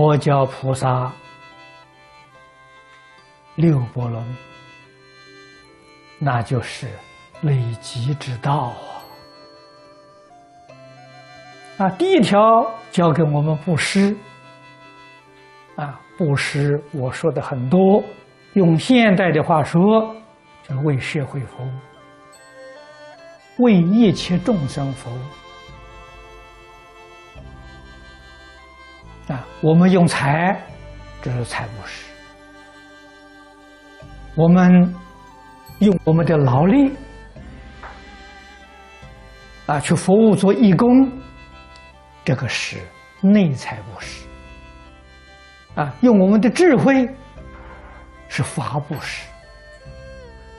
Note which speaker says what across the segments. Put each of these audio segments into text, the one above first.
Speaker 1: 佛教菩萨六波罗蜜，那就是累积之道啊！啊，第一条教给我们布施啊，布施我说的很多，用现代的话说，就为社会服务，为一切众生服务。啊，我们用财，这是财布施；我们用我们的劳力啊，去服务做义工，这个是内财布施；啊，用我们的智慧是法布施，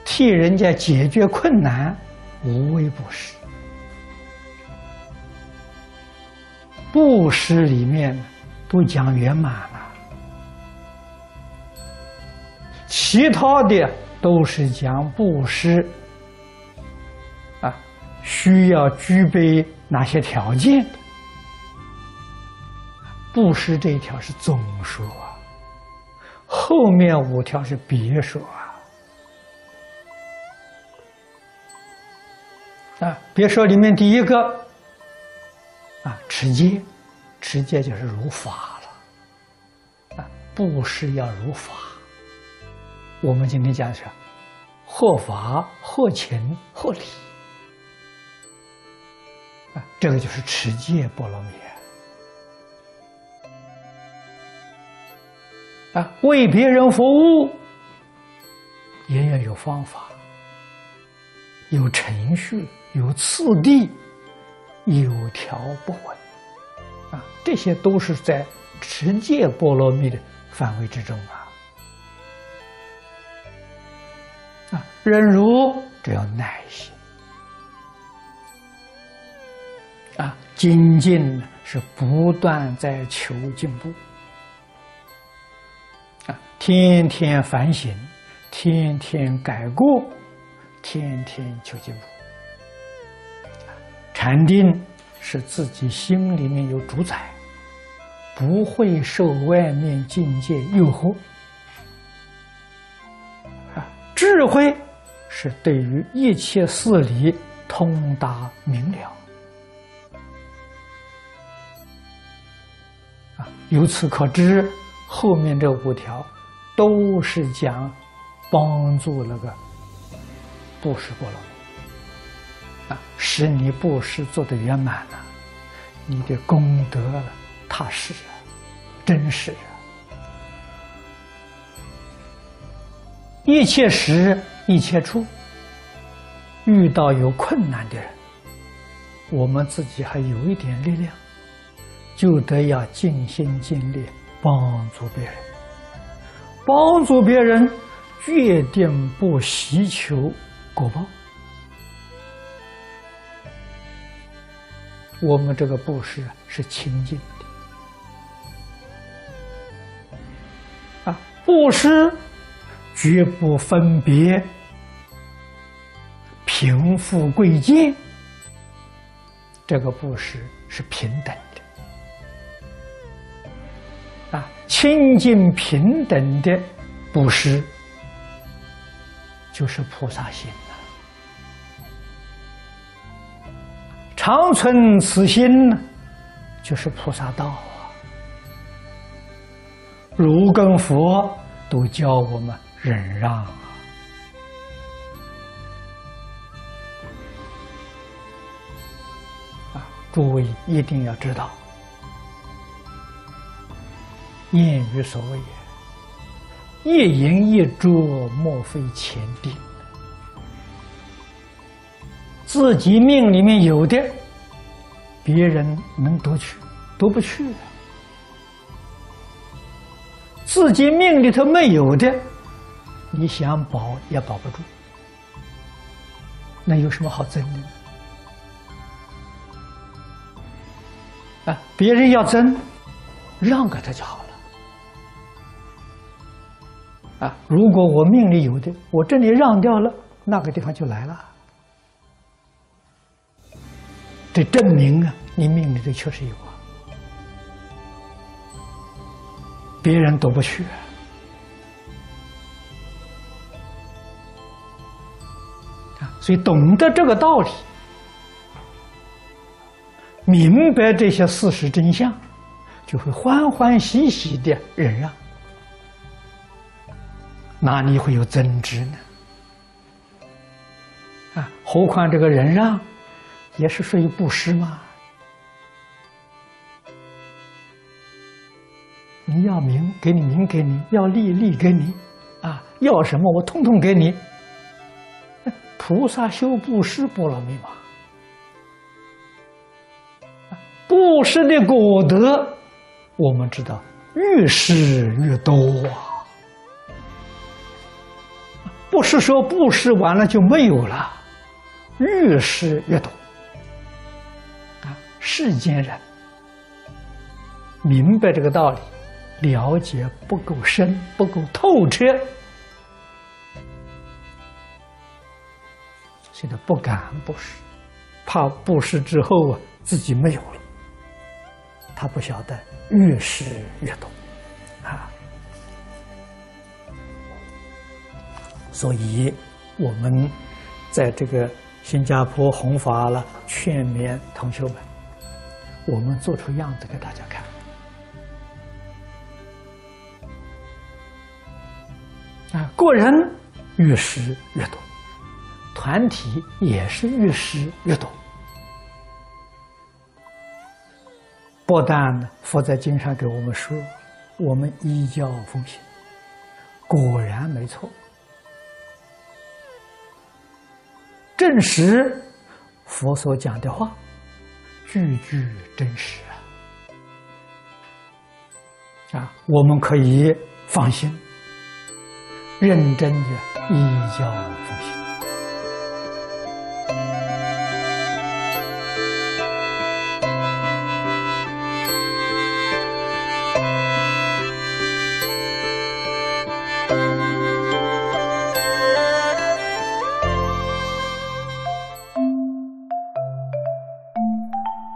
Speaker 1: 替人家解决困难，无微不施。布施里面。都讲圆满了，其他的都是讲布施啊，需要具备哪些条件的？布施这一条是总说啊，后面五条是别说啊。啊，别说里面第一个啊，持戒。持戒就是如法了，啊，布施要如法。我们今天讲是，合法、合情、合理，啊，这个就是持戒波罗蜜。啊，为别人服务也要有方法、有程序、有次第、有条不紊。啊，这些都是在持戒波罗蜜的范围之中啊！啊，忍辱只要耐心啊，精进是不断在求进步啊，天天反省，天天改过，天天求进步，禅定。是自己心里面有主宰，不会受外面境界诱惑。啊，智慧是对于一切事理通达明了。啊，由此可知，后面这五条都是讲帮助那个布施波罗。使你布施做的圆满了，你的功德踏实啊，真实啊！一切时一切处，遇到有困难的人，我们自己还有一点力量，就得要尽心尽力帮助别人。帮助别人，决定不希求果报。我们这个布施是清净的啊，布施绝不分别贫富贵贱，这个布施是平等的啊，清净平等的布施就是菩萨心。长存此心呢，就是菩萨道啊。如跟佛都教我们忍让啊。诸位一定要知道，谚语所谓“一言一著，莫非前定”。自己命里面有的，别人能夺去，夺不去；自己命里头没有的，你想保也保不住。那有什么好争的呢？啊，别人要争，让给他就好了。啊，如果我命里有的，我这里让掉了，那个地方就来了。这证明啊，你命里头确实有啊。别人都不去。啊，所以懂得这个道理，明白这些事实真相，就会欢欢喜喜的忍让，哪里会有争执呢？啊，何况这个忍让，也是属于布施嘛。你要名给你名给你，要利利给你，啊，要什么我通通给你。菩萨修布施波罗蜜嘛，布施的果德，我们知道越施越多啊，不是说布施完了就没有了，越施越多。世间人明白这个道理。了解不够深，不够透彻，现在不敢布施，怕布施之后啊自己没有了。他不晓得越施越多啊，所以我们在这个新加坡弘法了，劝勉同学们，我们做出样子给大家看。啊，个人越施越多，团体也是越施越多。不但，佛在经上给我们说，我们依教奉行，果然没错，证实佛所讲的话，句句真实啊！啊，我们可以放心。认真的依教奉行。